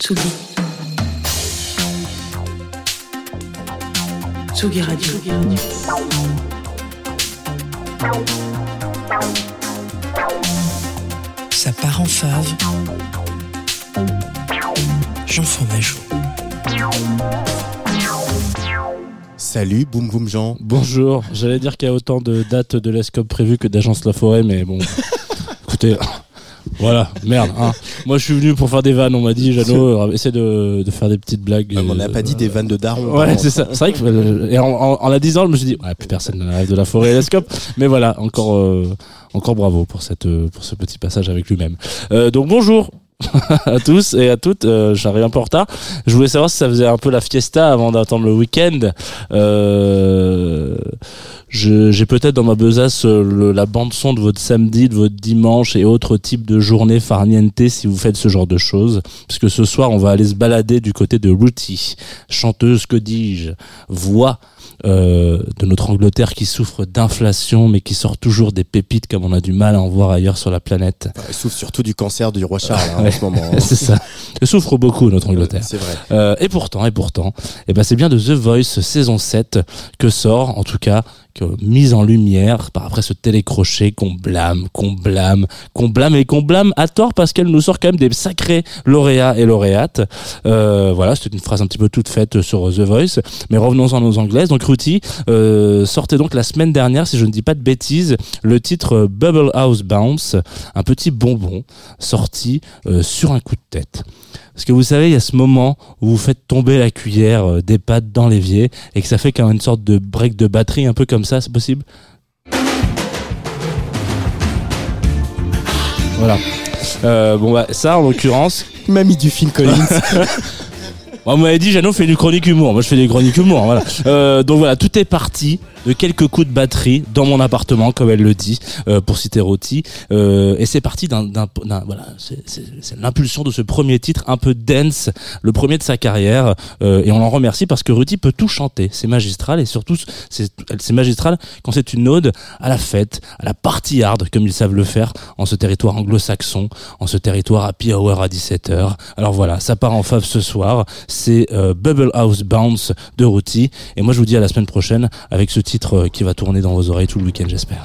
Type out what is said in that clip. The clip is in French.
Tsugi. Tsugi Radio. Ça part en fave. Jean Fromageau. Salut, boum boum Jean. Bonjour, j'allais dire qu'il y a autant de dates de l'ESCOP prévues que d'agences La Forêt, mais bon. Écoutez, voilà, merde. Hein. Moi je suis venu pour faire des vannes, on m'a dit, Jeannot, euh, essaie de, de faire des petites blagues. Ah, mais on n'a euh, pas dit des vannes de daron. Ouais, c'est ça. C'est vrai que, euh, et en, en, en la disant, je me suis dit, ouais, plus personne ne rêve de la forêt et l'ESCOP. Mais voilà, encore, euh, encore bravo pour cette, pour ce petit passage avec lui-même. Euh, donc bonjour. à tous et à toutes, euh, j'arrive un peu en retard. Je voulais savoir si ça faisait un peu la fiesta avant d'attendre le week-end. Euh, j'ai peut-être dans ma besace euh, le- la bande son de votre samedi, de votre dimanche et autres types de journées farniente si vous faites ce genre de choses. Parce que ce soir, on va aller se balader du côté de Ruthie, chanteuse, que dis-je, voix euh, de notre Angleterre qui souffre d'inflation mais qui sort toujours des pépites comme on a du mal à en voir ailleurs sur la planète. Il souffre surtout du cancer du roi Charles hein, en ce moment. hein. C'est ça. Elle souffre beaucoup notre Angleterre. C'est vrai. Euh, et pourtant, et pourtant, eh ben c'est bien de The Voice saison 7 que sort, en tout cas, que mise en lumière par après ce télécrochet qu'on blâme, qu'on blâme, qu'on blâme et qu'on blâme à tort parce qu'elle nous sort quand même des sacrés lauréats et lauréates. Euh, voilà, c'était une phrase un petit peu toute faite sur The Voice. Mais revenons-en aux anglaises. Donc Ruti euh, sortait donc la semaine dernière, si je ne dis pas de bêtises, le titre euh, Bubble House Bounce, un petit bonbon sorti euh, sur un coup de tête. Parce que vous savez, il y a ce moment où vous faites tomber la cuillère euh, des pâtes dans l'évier et que ça fait comme une sorte de break de batterie, un peu comme ça, c'est possible? Voilà. Euh, bon bah ça en l'occurrence, Mamie du Phil Collins. on m'avait dit Jeannot fait du chronique humour. Moi je fais des chroniques humour. Voilà. Euh, donc voilà, tout est parti de quelques coups de batterie dans mon appartement, comme elle le dit, euh, pour citer Roti. Euh, et c'est parti d'un, d'un, d'un- voilà, c'est, c'est, c'est l'impulsion de ce premier titre un peu dense, le premier de sa carrière. Euh, et on l'en remercie parce que Ruti peut tout chanter. C'est magistral et surtout c'est, c'est magistral quand c'est une ode à la fête, à la party hard, comme ils savent le faire en ce territoire anglo-saxon, en ce territoire happy hour à 17h. Alors voilà, ça part en fave ce soir. Euh, Bubble House Bounce de Ruti. Et moi je vous dis à la semaine prochaine avec ce titre euh, qui va tourner dans vos oreilles tout le week-end j'espère.